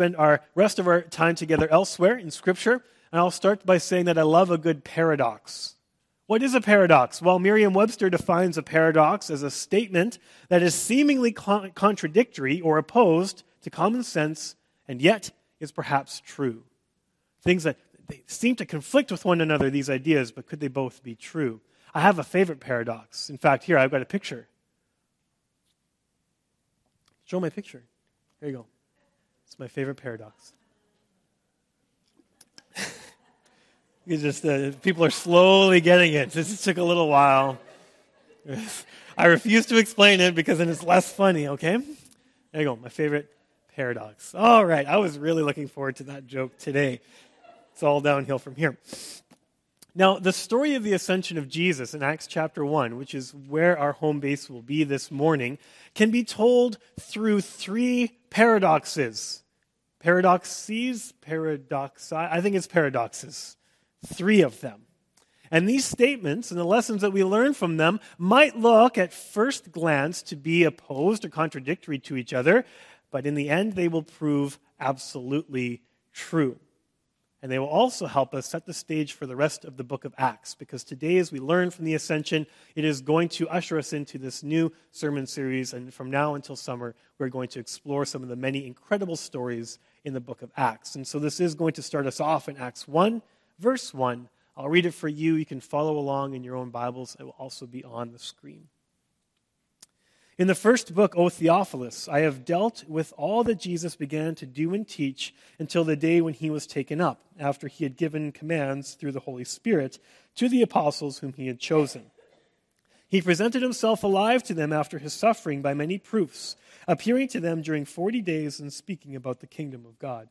Spend our rest of our time together elsewhere in Scripture, and I'll start by saying that I love a good paradox. What is a paradox? Well, Merriam Webster defines a paradox as a statement that is seemingly con- contradictory or opposed to common sense and yet is perhaps true. Things that they seem to conflict with one another, these ideas, but could they both be true? I have a favorite paradox. In fact, here I've got a picture. Show my picture. There you go. It's my favorite paradox. You just uh, people are slowly getting it. This took a little while. I refuse to explain it because then it's less funny. Okay, there you go. My favorite paradox. All right, I was really looking forward to that joke today. It's all downhill from here. Now, the story of the ascension of Jesus in Acts chapter 1, which is where our home base will be this morning, can be told through three paradoxes. Paradoxes? Paradoxi? I think it's paradoxes. Three of them. And these statements and the lessons that we learn from them might look at first glance to be opposed or contradictory to each other, but in the end, they will prove absolutely true. And they will also help us set the stage for the rest of the book of Acts, because today, as we learn from the ascension, it is going to usher us into this new sermon series. And from now until summer, we're going to explore some of the many incredible stories in the book of Acts. And so this is going to start us off in Acts 1 verse 1. I'll read it for you. You can follow along in your own Bibles. It will also be on the screen. In the first book, O Theophilus, I have dealt with all that Jesus began to do and teach until the day when he was taken up, after he had given commands through the Holy Spirit to the apostles whom he had chosen. He presented himself alive to them after his suffering by many proofs, appearing to them during forty days and speaking about the kingdom of God.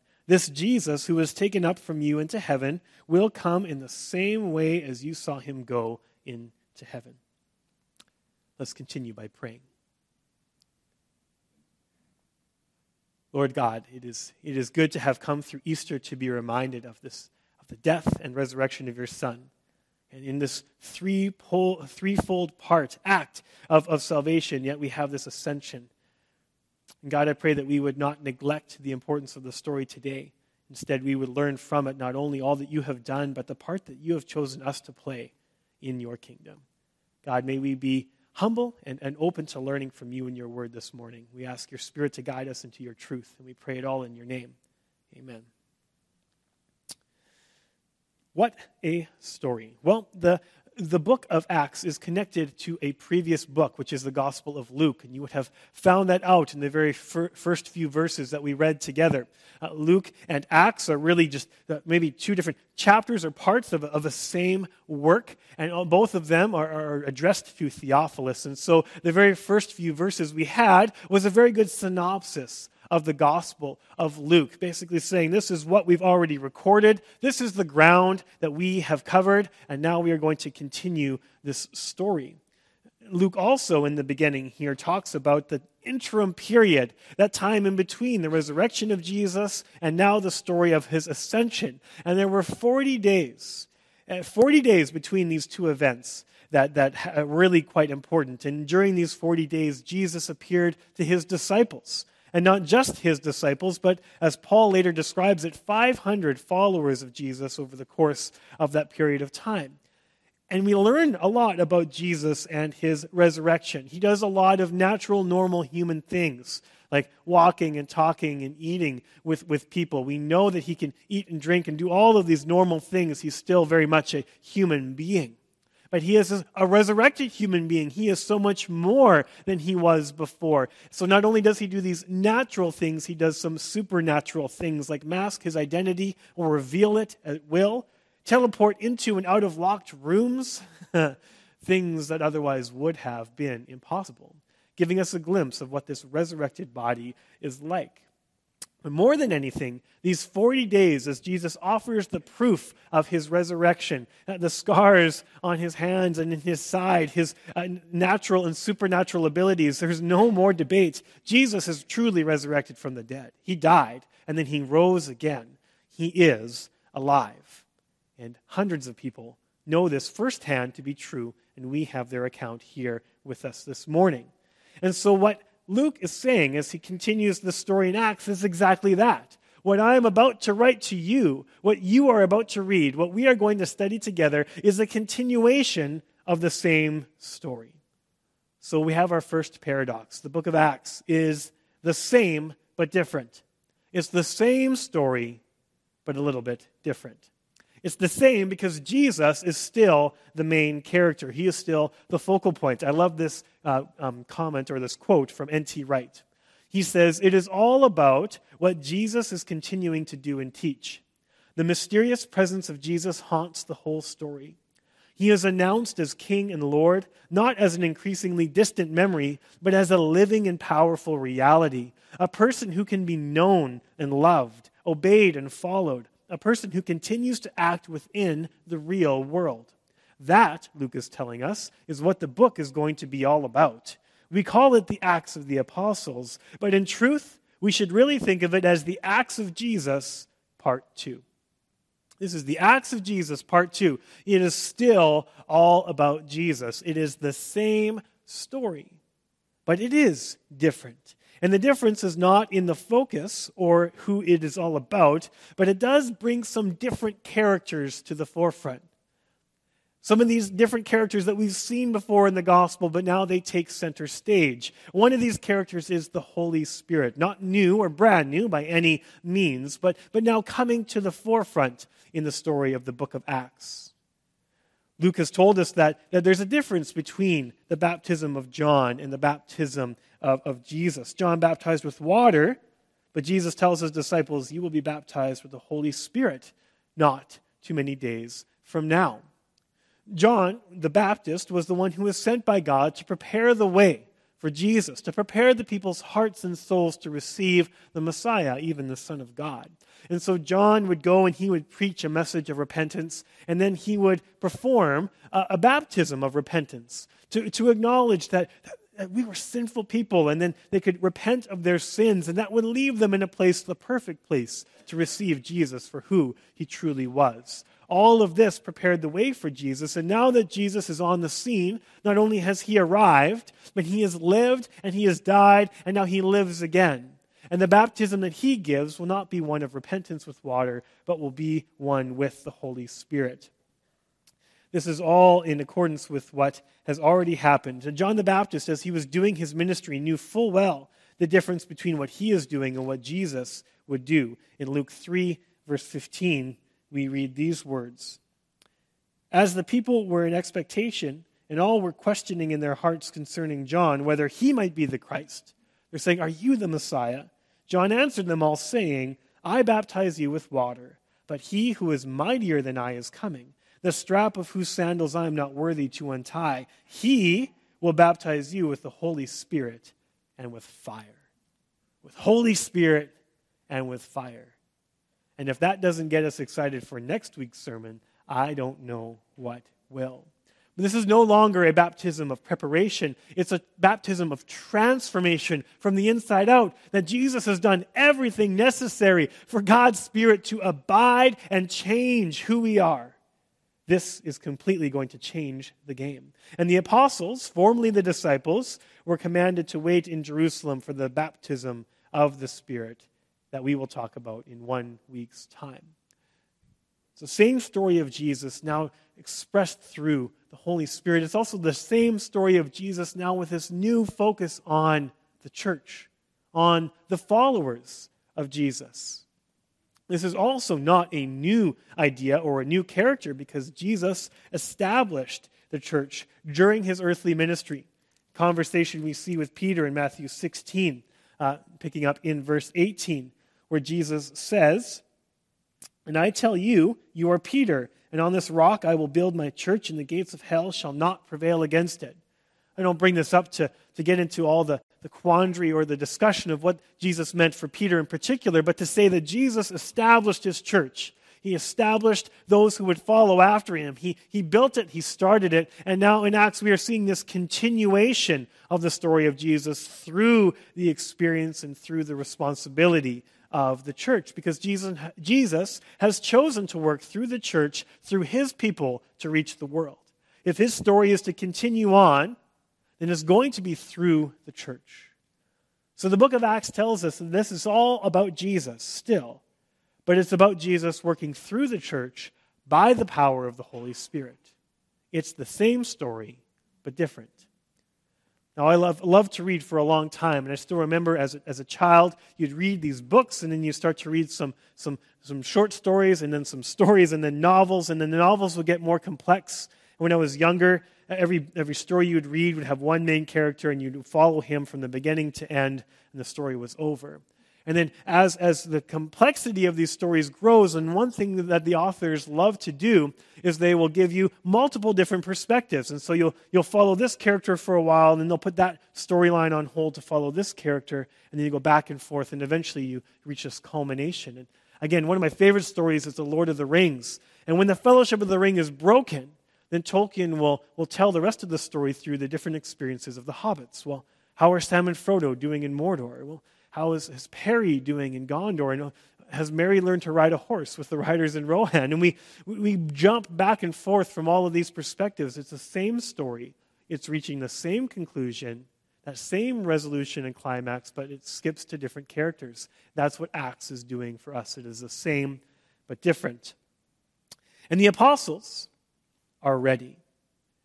This Jesus, who was taken up from you into heaven, will come in the same way as you saw him go into heaven. Let's continue by praying. Lord God, it is, it is good to have come through Easter to be reminded of this, of the death and resurrection of your Son. And in this three threefold part, act of, of salvation, yet we have this ascension and God, I pray that we would not neglect the importance of the story today. Instead, we would learn from it not only all that you have done, but the part that you have chosen us to play in your kingdom. God, may we be humble and, and open to learning from you and your word this morning. We ask your spirit to guide us into your truth, and we pray it all in your name. Amen. What a story. Well, the the book of Acts is connected to a previous book, which is the Gospel of Luke. And you would have found that out in the very fir- first few verses that we read together. Uh, Luke and Acts are really just uh, maybe two different chapters or parts of, of a same work. And both of them are, are addressed to Theophilus. And so the very first few verses we had was a very good synopsis of the Gospel of Luke, basically saying this is what we've already recorded, this is the ground that we have covered, and now we are going to continue this story. Luke also, in the beginning here, talks about the interim period, that time in between the resurrection of Jesus and now the story of his ascension. And there were 40 days, uh, 40 days between these two events that, that really quite important. And during these 40 days, Jesus appeared to his disciples. And not just his disciples, but as Paul later describes it, 500 followers of Jesus over the course of that period of time. And we learn a lot about Jesus and his resurrection. He does a lot of natural, normal human things, like walking and talking and eating with, with people. We know that he can eat and drink and do all of these normal things. He's still very much a human being. But he is a resurrected human being. He is so much more than he was before. So not only does he do these natural things, he does some supernatural things like mask his identity or reveal it at will, teleport into and out of locked rooms, things that otherwise would have been impossible, giving us a glimpse of what this resurrected body is like. But more than anything, these 40 days as Jesus offers the proof of his resurrection, uh, the scars on his hands and in his side, his uh, natural and supernatural abilities, there's no more debate. Jesus is truly resurrected from the dead. He died, and then he rose again. He is alive. And hundreds of people know this firsthand to be true, and we have their account here with us this morning. And so, what Luke is saying as he continues the story in Acts is exactly that. What I am about to write to you, what you are about to read, what we are going to study together is a continuation of the same story. So we have our first paradox. The book of Acts is the same but different. It's the same story but a little bit different. It's the same because Jesus is still the main character. He is still the focal point. I love this uh, um, comment or this quote from N.T. Wright. He says, It is all about what Jesus is continuing to do and teach. The mysterious presence of Jesus haunts the whole story. He is announced as King and Lord, not as an increasingly distant memory, but as a living and powerful reality, a person who can be known and loved, obeyed and followed, a person who continues to act within the real world. That, Luke is telling us, is what the book is going to be all about. We call it the Acts of the Apostles, but in truth, we should really think of it as the Acts of Jesus, part two. This is the Acts of Jesus, part two. It is still all about Jesus. It is the same story, but it is different. And the difference is not in the focus or who it is all about, but it does bring some different characters to the forefront. Some of these different characters that we've seen before in the gospel, but now they take center stage. One of these characters is the Holy Spirit. Not new or brand new by any means, but, but now coming to the forefront in the story of the book of Acts. Luke has told us that, that there's a difference between the baptism of John and the baptism of, of Jesus. John baptized with water, but Jesus tells his disciples, You will be baptized with the Holy Spirit not too many days from now. John the Baptist was the one who was sent by God to prepare the way for Jesus, to prepare the people's hearts and souls to receive the Messiah, even the Son of God. And so John would go and he would preach a message of repentance, and then he would perform a, a baptism of repentance to, to acknowledge that, that we were sinful people, and then they could repent of their sins, and that would leave them in a place, the perfect place, to receive Jesus for who he truly was. All of this prepared the way for Jesus, and now that Jesus is on the scene, not only has he arrived, but he has lived and he has died, and now he lives again. And the baptism that he gives will not be one of repentance with water, but will be one with the Holy Spirit. This is all in accordance with what has already happened. And John the Baptist, as he was doing his ministry, knew full well the difference between what he is doing and what Jesus would do. In Luke 3, verse 15, we read these words As the people were in expectation, and all were questioning in their hearts concerning John whether he might be the Christ, they're saying, Are you the Messiah? John answered them all, saying, I baptize you with water, but he who is mightier than I is coming the strap of whose sandals I am not worthy to untie. He will baptize you with the Holy Spirit and with fire. With Holy Spirit and with fire. And if that doesn't get us excited for next week's sermon, I don't know what will. This is no longer a baptism of preparation. It's a baptism of transformation from the inside out. That Jesus has done everything necessary for God's Spirit to abide and change who we are. This is completely going to change the game. And the apostles, formerly the disciples, were commanded to wait in Jerusalem for the baptism of the Spirit that we will talk about in one week's time. So, same story of Jesus now expressed through the Holy Spirit. It's also the same story of Jesus now with this new focus on the church, on the followers of Jesus. This is also not a new idea or a new character because Jesus established the church during his earthly ministry. Conversation we see with Peter in Matthew 16, uh, picking up in verse 18, where Jesus says, And I tell you, you are Peter, and on this rock I will build my church, and the gates of hell shall not prevail against it. I don't bring this up to, to get into all the, the quandary or the discussion of what Jesus meant for Peter in particular, but to say that Jesus established his church. He established those who would follow after him. He, he built it, he started it, and now in Acts we are seeing this continuation of the story of Jesus through the experience and through the responsibility of the church because Jesus, Jesus has chosen to work through the church, through his people, to reach the world. If his story is to continue on, then it's going to be through the church. So the book of Acts tells us that this is all about Jesus still, but it's about Jesus working through the church by the power of the Holy Spirit. It's the same story, but different. Now, I love, to read for a long time, and I still remember as a, as a child, you'd read these books, and then you start to read some, some, some short stories, and then some stories, and then novels, and then the novels would get more complex. When I was younger, every, every story you would read would have one main character, and you'd follow him from the beginning to end, and the story was over. And then, as, as the complexity of these stories grows, and one thing that the authors love to do is they will give you multiple different perspectives. And so you'll, you'll follow this character for a while, and then they'll put that storyline on hold to follow this character, and then you go back and forth, and eventually you reach this culmination. And again, one of my favorite stories is The Lord of the Rings. And when the Fellowship of the Ring is broken, then Tolkien will, will tell the rest of the story through the different experiences of the hobbits. Well, how are Sam and Frodo doing in Mordor? Well, how is, is Perry doing in Gondor? And has Merry learned to ride a horse with the riders in Rohan? And we, we jump back and forth from all of these perspectives. It's the same story. It's reaching the same conclusion, that same resolution and climax, but it skips to different characters. That's what Acts is doing for us. It is the same, but different. And the apostles, are ready.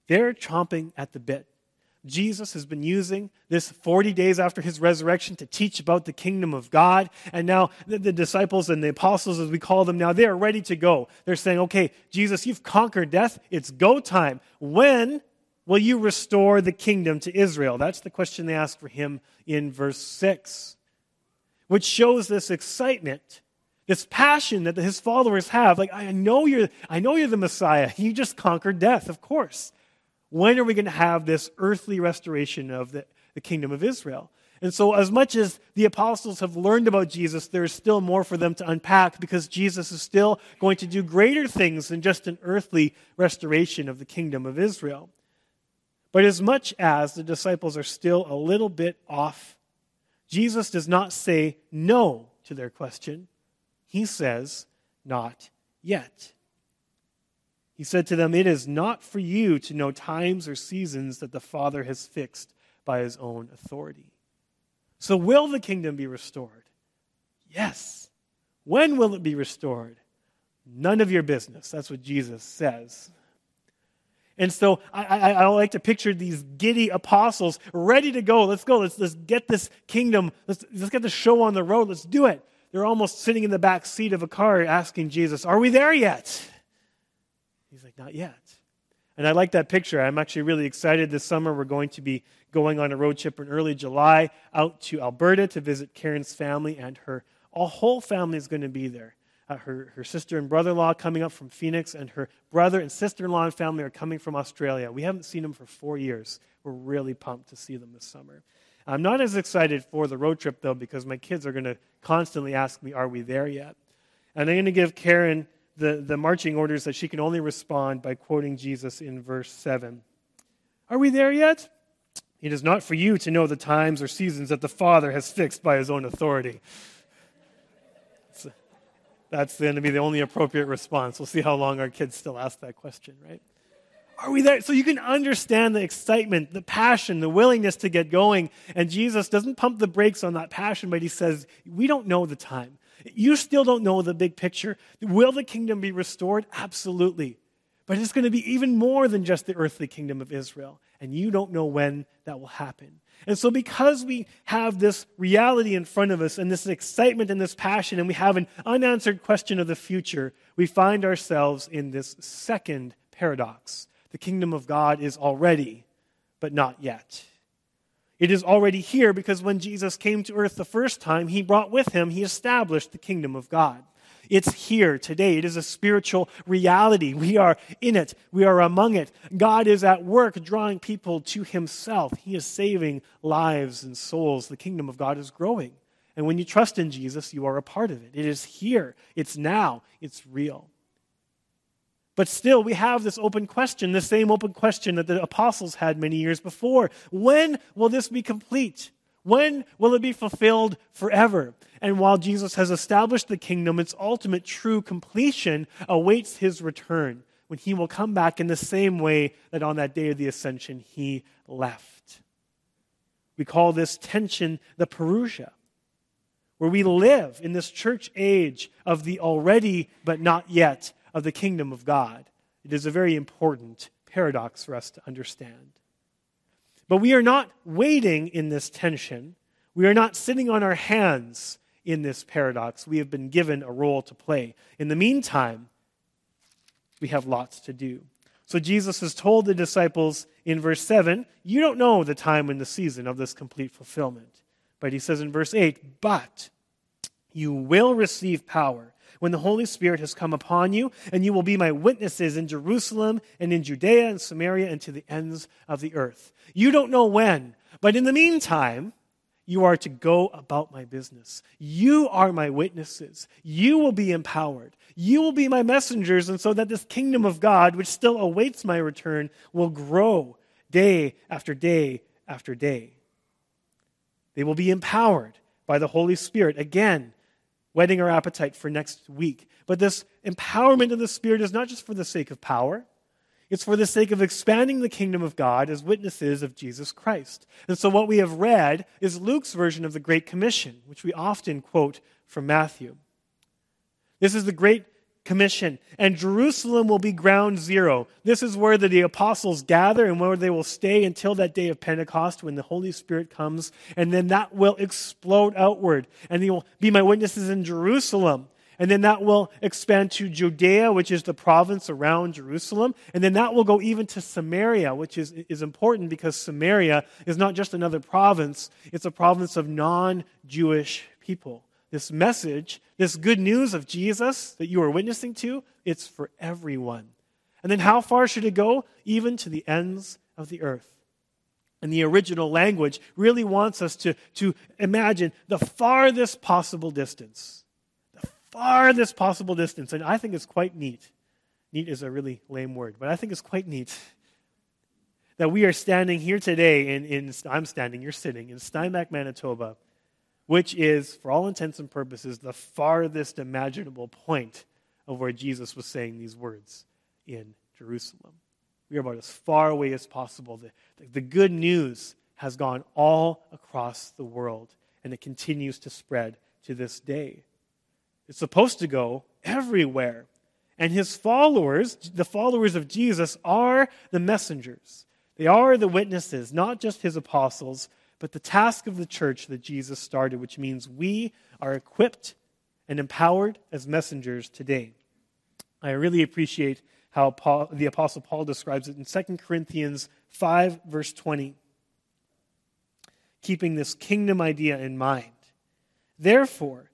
They're chomping at the bit. Jesus has been using this 40 days after his resurrection to teach about the kingdom of God. And now the, the, disciples and the apostles, as we call them now, they are ready to go. They're saying, okay, Jesus, you've conquered death. It's go time. When will you restore the kingdom to Israel? That's the question they ask for him in verse 6, which shows this excitement this passion that his followers have like i know you're i know you're the messiah you just conquered death of course when are we going to have this earthly restoration of the, the kingdom of israel? And so as much as the apostles have learned about jesus there's still more for them to unpack because jesus is still going to do greater things than just an earthly restoration of the kingdom of israel. But as much as the disciples are still a little bit off jesus does not say no to their question. He says, Not yet. He said to them, It is not for you to know times or seasons that the Father has fixed by his own authority. So, will the kingdom be restored? Yes. When will it be restored? None of your business. That's what Jesus says. And so I, I, I, like to picture these giddy apostles ready to go. Let's go. Let's, let's get this kingdom. Let's, let's get the show on the road. Let's do it they're almost sitting in the back seat of a car asking Jesus, Are we there yet? He's like, Not yet. And I like that picture. I'm actually really excited this summer. We're going to be going on a road trip in early July out to Alberta to visit Karen's family, and her a whole family is going to be there. Uh, her, her sister and brother in law coming up from Phoenix, and her brother and sister in law and family are coming from Australia. We haven't seen them for four years. We're really pumped to see them this summer. I'm not as excited for the road trip, though, because my kids are going to constantly ask me, Are we there yet? And I'm going to give Karen the, the marching orders that she can only respond by quoting Jesus in verse 7. Are we there yet? It is not for you to know the times or seasons that the Father has fixed by his own authority. That's going to be the only appropriate response. We'll see how long our kids still ask that question, right? Are we there? So you can understand the excitement, the passion, the willingness to get going. And Jesus doesn't pump the brakes on that passion, but he says, We don't know the time. You still don't know the big picture. Will the kingdom be restored? Absolutely. But it's going to be even more than just the earthly kingdom of Israel. And you don't know when that will happen. And so, because we have this reality in front of us and this excitement and this passion, and we have an unanswered question of the future, we find ourselves in this second paradox The kingdom of God is already, but not yet. It is already here because when Jesus came to earth the first time, he brought with him, he established the kingdom of God. It's here today. It is a spiritual reality. We are in it. We are among it. God is at work drawing people to himself. He is saving lives and souls. The kingdom of God is growing. And when you trust in Jesus, you are a part of it. It is here. It's now. It's real. But still, we have this open question, the same open question that the apostles had many years before. When will this be complete? When will it be fulfilled forever? And while Jesus has established the kingdom, its ultimate true completion awaits his return, when he will come back in the same way that on that day of the ascension he left. We call this tension the Parousia, where we live in this church age of the already but not yet of the kingdom of God. It is a very important paradox for us to understand. But we are not waiting in this tension. We are not sitting on our hands in this paradox. We have been given a role to play. In the meantime, we have lots to do. So Jesus has told the disciples in verse 7, You don't know the time and the season of this complete fulfillment. But he says in verse 8, But you will receive power when the Holy Spirit has come upon you, and you will be my witnesses in Jerusalem and in Judea and Samaria and to the ends of the earth. You don't know when, but in the meantime, you are to go about my business. You are my witnesses. You will be empowered. You will be my messengers, and so that this kingdom of God, which still awaits my return, will grow day after day after day. They will be empowered by the Holy Spirit. Again, whetting our appetite for next week. But this empowerment of the Spirit is not just for the sake of power, it's for the sake of expanding the kingdom of God as witnesses of Jesus Christ. And so, what we have read is Luke's version of the Great Commission, which we often quote from Matthew. This is the Great Commission, and Jerusalem will be ground zero. This is where the, the, apostles gather and where they will stay until that day of Pentecost when the Holy Spirit comes, and then that will explode outward. And they will be my witnesses in Jerusalem. And then that will expand to Judea, which is the province around Jerusalem. And then that will go even to Samaria, which is, is important because Samaria is not just another province, it's a province of non Jewish people this message, this good news of Jesus that you are witnessing to, it's for everyone. And then how far should it go? Even to the ends of the earth. And the original language really wants us to, to imagine the farthest possible distance. The farthest possible distance. And I think it's quite neat. Neat is a really lame word, but I think it's quite neat that we are standing here today in, in I'm standing, you're sitting in Steinbach, Manitoba, which is, for all intents and purposes, the farthest imaginable point of where Jesus was saying these words in Jerusalem. We are about as far away as possible. The, the good news has gone all across the world, and it continues to spread to this day. It's supposed to go everywhere. And his followers, the followers of Jesus, are the messengers. They are the witnesses, not just his apostles, but the task of the church that Jesus started, which means we are equipped and empowered as messengers today. I really appreciate how Paul, the Apostle Paul describes it in 2 Corinthians 5, verse 20, keeping this kingdom idea in mind. Therefore,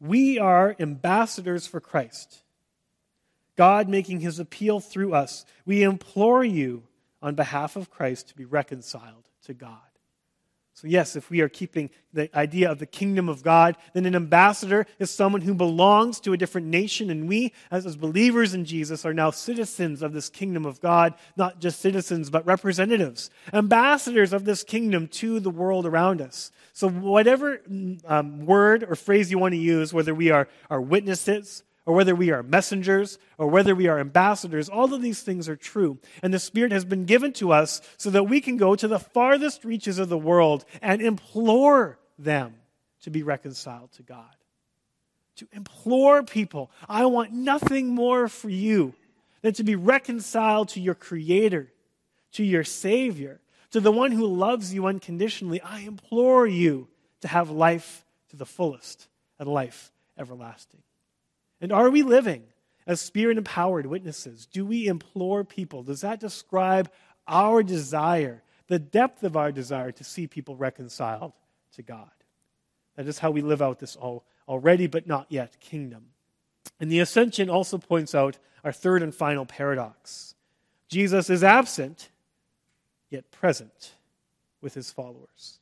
we are ambassadors for Christ. God making his appeal through us, we implore you on behalf of Christ to be reconciled to God. So, yes, if we are keeping the idea of the kingdom of God, then an ambassador is someone who belongs to a different nation, and we, as, as believers in Jesus, are now citizens of this kingdom of God, not just citizens, but representatives, ambassadors of this kingdom to the world around us. So, whatever um, word or phrase you want to use, whether we are, are witnesses, or whether we are messengers, or whether we are ambassadors, all of these things are true. And the Spirit has been given to us so that we can go to the farthest reaches of the world and implore them to be reconciled to God. To implore people, I want nothing more for you than to be reconciled to your Creator, to your Savior, to the one who loves you unconditionally. I implore you to have life to the fullest and life everlasting. And are we living as spirit empowered witnesses, do we implore people? Does that describe our desire, the depth of our desire to see people reconciled to God? That is how we live out this all, already but not yet kingdom. And the ascension also points out our third and final paradox Jesus is absent, yet present with his followers.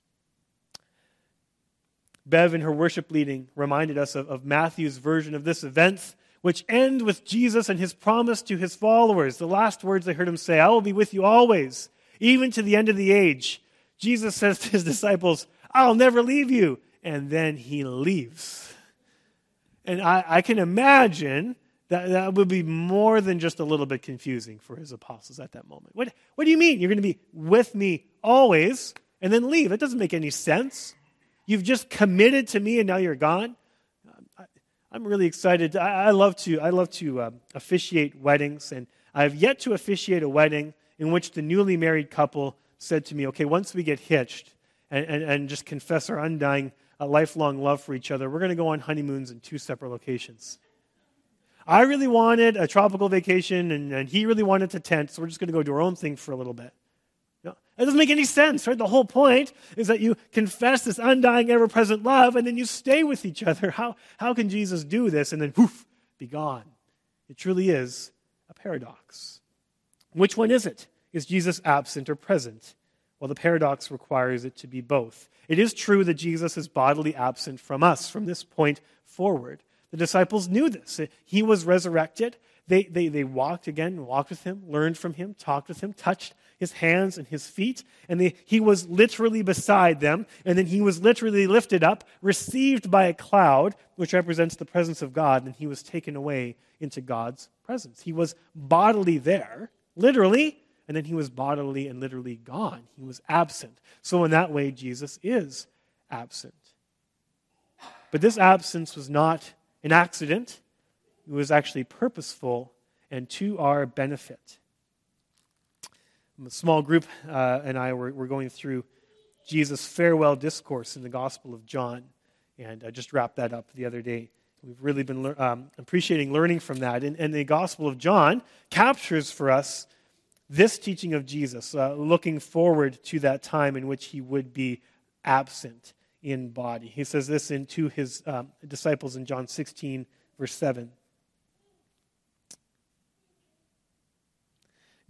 Bev, in her worship leading, reminded us of, of Matthew's version of this event, which end with Jesus and his promise to his followers. The last words they heard him say, I will be with you always, even to the end of the age. Jesus says to his disciples, I'll never leave you. And then he leaves. And I, I can imagine that, that would be more than just a little bit confusing for his apostles at that moment. What, what do you mean? You're going to be with me always and then leave? That doesn't make any sense. You've just committed to me and now you're gone. I'm really excited. I, I love to, I love to uh, officiate weddings, and I've yet to officiate a wedding in which the newly married couple said to me, okay, once we get hitched and, and, and just confess our undying, uh, lifelong love for each other, we're going to go on honeymoons in two separate locations. I really wanted a tropical vacation, and, and he really wanted to tent, so we're just going to go do our own thing for a little bit. That doesn't make any sense, right? The whole point is that you confess this undying, ever present love, and then you stay with each other. How, how can Jesus do this and then poof, be gone? It truly is a paradox. Which one is it? Is Jesus absent or present? Well, the paradox requires it to be both. It is true that Jesus is bodily absent from us from this point forward. The disciples knew this. He was resurrected. They, they, they walked again, walked with him, learned from him, talked with him, touched his hands and his feet, and they, he was literally beside them, and then he was literally lifted up, received by a cloud, which represents the presence of God, and he was taken away into God's presence. He was bodily there, literally, and then he was bodily and literally gone. He was absent. So, in that way, Jesus is absent. But this absence was not an accident, it was actually purposeful and to our benefit a small group uh, and I were, were going through Jesus' farewell discourse in the Gospel of John, and I just wrapped that up the other day. We've really been um, appreciating learning from that. And, and, the Gospel of John captures for us this teaching of Jesus, uh, looking forward to that time in which he would be absent in body. He says this in, to his um, disciples in John 16, verse 7.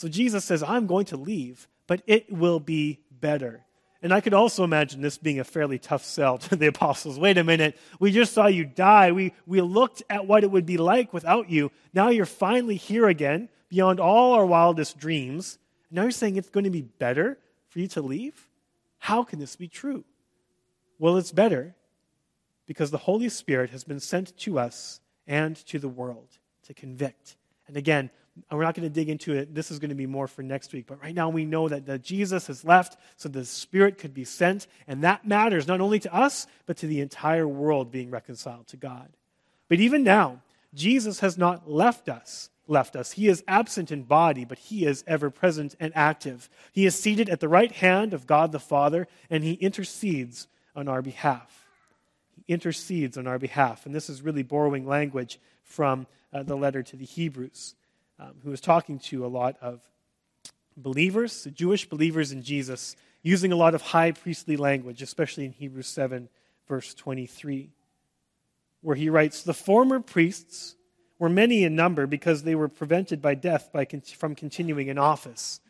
So Jesus says, I'm going to leave, but it will be better. And I could also imagine this being a fairly tough sell to the apostles. Wait a minute, we just saw you die. We, we looked at what it would be like without you. Now you're finally here again, beyond all our wildest dreams. Now you're saying it's going to be better for you to leave? How can this be true? Well, it's better because the Holy Spirit has been sent to us and to the world to convict. And again, we're not going to dig into it. This is going to be more for next week. But right now, we know that, Jesus has left so the Spirit could be sent. And that matters not only to us, but to the entire world being reconciled to God. But even now, Jesus has not left us. Left us. He is absent in body, but he is ever present and active. He is seated at the right hand of God the Father, and he intercedes on our behalf. He intercedes on our behalf. And this is really borrowing language from uh, the letter to the Hebrews um, who was talking to a lot of believers, Jewish believers in Jesus, using a lot of high priestly language, especially in Hebrews 7, verse 23, where he writes The former priests were many in number because they were prevented by death by, from continuing in office.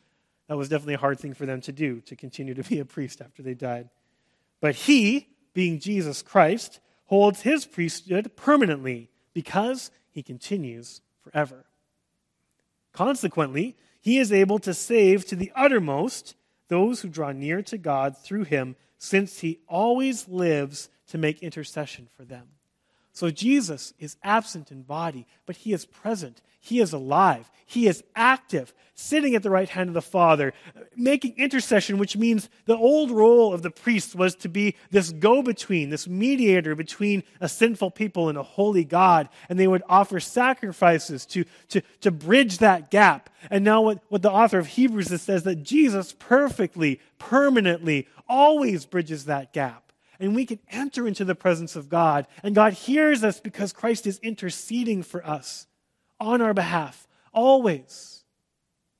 That was definitely a hard thing for them to do, to continue to be a priest after they died. But he, being Jesus Christ, holds his priesthood permanently because he continues forever. Consequently, he is able to save to the uttermost those who draw near to God through him, since he always lives to make intercession for them. So Jesus is absent in body, but he is present. He is alive. He is active, sitting at the right hand of the Father, making intercession, which means the old role of the priest was to be this go between, this mediator between a sinful people and a holy God. And they would offer sacrifices to, to, to bridge that gap. And now, what, what the author of Hebrews says that Jesus perfectly, permanently, always bridges that gap and we can enter into the presence of God. And God hears us because Christ is interceding for us on our behalf, always.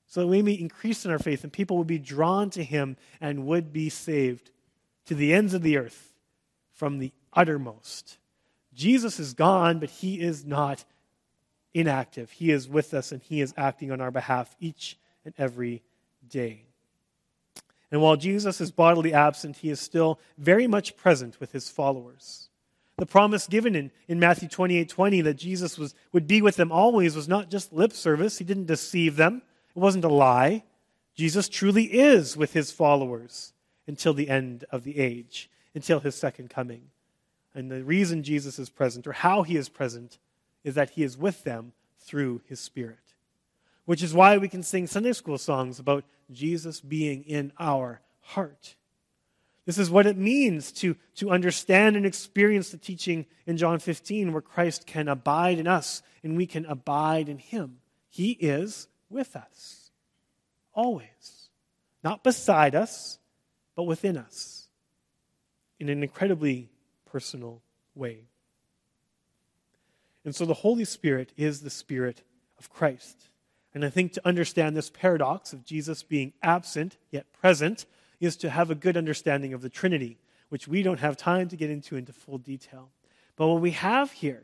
So that we may increase in our faith and people would be drawn to Him and would be saved to the ends of the earth from the uttermost. Jesus is gone, but He is not inactive. He is with us and He is acting on our behalf each and every day. And while Jesus is bodily absent, he is still very much present with his followers. The promise given in, in Matthew 28 20 that Jesus was, would be with them always was not just lip service. He didn't deceive them, it wasn't a lie. Jesus truly is with his followers until the end of the age, until his second coming. And the reason Jesus is present, or how he is present, is that he is with them through his Spirit which is why we can sing Sunday school songs about Jesus being in our heart. This is what it means to, to understand and experience the teaching in John 15, where Christ can abide in us and we can abide in him. He is with us, always. Not beside us, but within us in an incredibly personal way. And so the Holy Spirit is the Spirit of Christ. And I think to understand this paradox of Jesus being absent yet present is to have a good understanding of the Trinity, which we don't have time to get into into full detail. But what we have here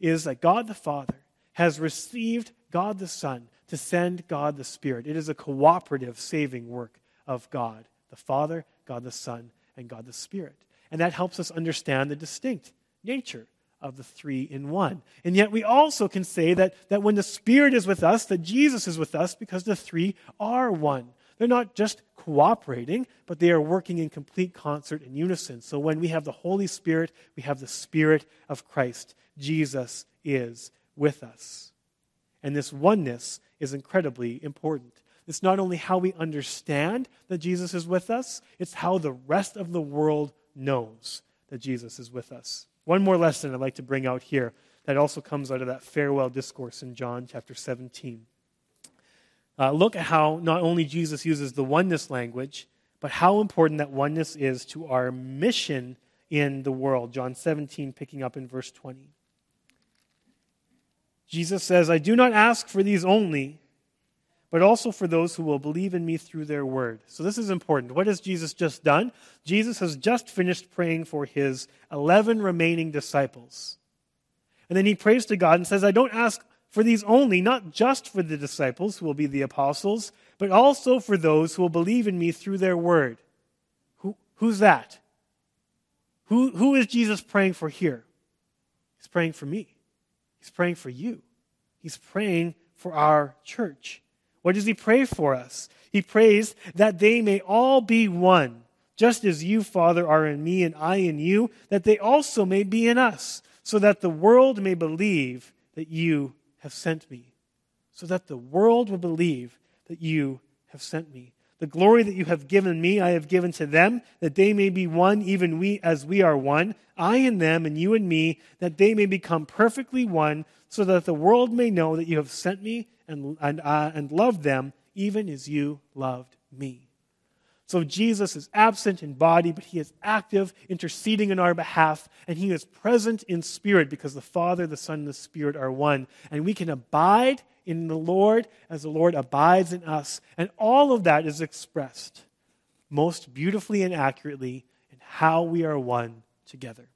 is that God the Father has received God the Son to send God the Spirit. It is a cooperative saving work of God the Father, God the Son, and God the Spirit. And that helps us understand the distinct nature of the three in one. And yet we also can say that, that when the Spirit is with us, that Jesus is with us because the three are one. They're not just cooperating, but they are working in complete concert and unison. So when we have the Holy Spirit, we have the Spirit of Christ. Jesus is with us. And this oneness is incredibly important. It's not only how we understand that Jesus is with us, it's how the rest of the world knows that Jesus is with us. One more lesson I'd like to bring out here that also comes out of that farewell discourse in John chapter 17. Uh, look at how not only Jesus uses the oneness language, but how important that oneness is to our mission in the world. John 17, picking up in verse 20. Jesus says, I do not ask for these only, but also for those who will believe in me through their word. So, this is important. What has Jesus just done? Jesus has just finished praying for his 11 remaining disciples. And then he prays to God and says, I don't ask for these only, not just for the disciples who will be the apostles, but also for those who will believe in me through their word. Who, who's that? Who, who is Jesus praying for here? He's praying for me. He's praying for you. He's praying for our church. What does he pray for us? He prays that they may all be one, just as you, Father, are in me and I in you, that they also may be in us, so that the world may believe that you have sent me. So that the world will believe that you have sent me. The glory that you have given me, I have given to them, that they may be one, even we as we are one, I and them, and you and me, that they may become perfectly one, so that the world may know that you have sent me and, and, uh, and loved them even as you loved me. So Jesus is absent in body, but he is active, interceding in our behalf, and he is present in spirit because the Father, the Son, and the Spirit are one. And we can abide in the Lord as the Lord abides in us. And all of that is expressed most beautifully and accurately in how we are one together.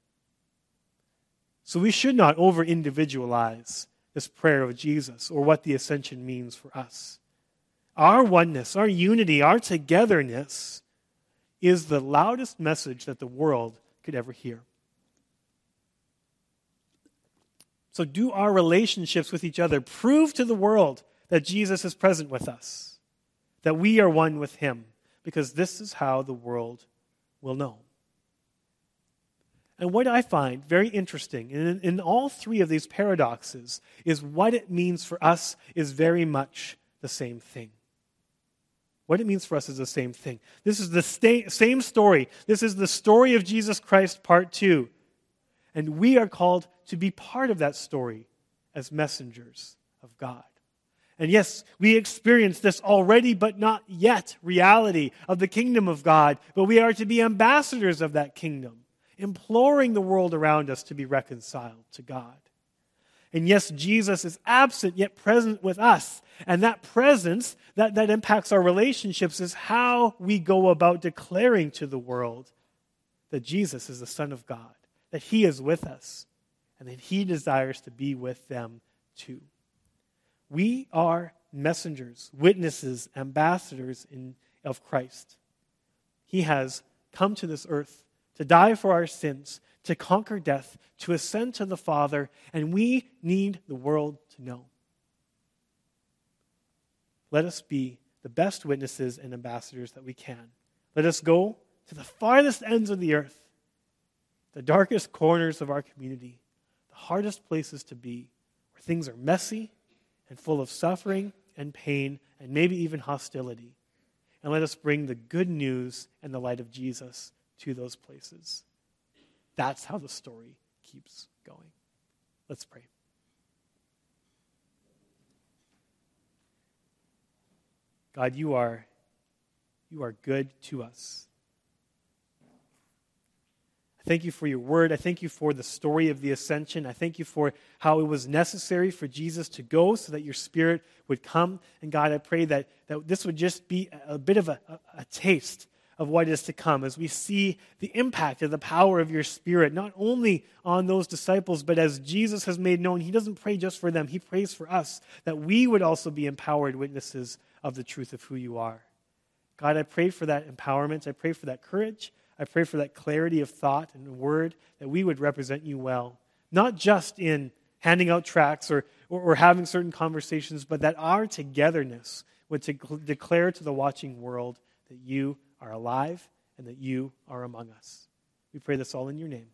So we should not over individualize this prayer of Jesus or what the ascension means for us. Our oneness, our unity, our togetherness is the loudest message that the world could ever hear. So, do our relationships with each other prove to the world that Jesus is present with us, that we are one with Him, because this is how the world will know. And what I find very interesting in, in all three of these paradoxes is what it means for us is very much the same thing. What it means for us is the same thing. This is the same story. This is the story of Jesus Christ, part two. And we are called to be part of that story as messengers of God. And yes, we experience this already, but not yet reality of the kingdom of God. But we are to be ambassadors of that kingdom, imploring the world around us to be reconciled to God. And yes, Jesus is absent yet present with us. And that presence that, that impacts our relationships is how we go about declaring to the world that Jesus is the Son of God, that He is with us, and that He desires to be with them too. We are messengers, witnesses, ambassadors in, of Christ. He has come to this earth to die for our sins, to conquer death, to ascend to the Father, and we need the world to know. Let us be the best witnesses and ambassadors that we can. Let us go to the farthest ends of the earth, the darkest corners of our community, the hardest places to be, where things are messy and full of suffering and pain and maybe even hostility. And let us bring the good news and the light of Jesus to those places. That's how the story keeps going. Let's pray. God, you are, you are good to us. I thank you for your word. I thank you for the story of the ascension. I thank you for how it was necessary for Jesus to go so that your spirit would come. And God, I pray that, that this would just be a, bit of a, a, a taste of what is to come as we see the impact of the power of your spirit, not only on those disciples, but as Jesus has made known, he doesn't pray just for them, he prays for us, that we would also be empowered witnesses of the truth of who you are. God, I pray for that empowerment. I pray for that courage. I pray for that clarity of thought and word that we would represent you well, not just in handing out tracts or, or, or having certain conversations, but that our togetherness would to declare to the watching world that you are alive and that you are among us. We pray this all in your name.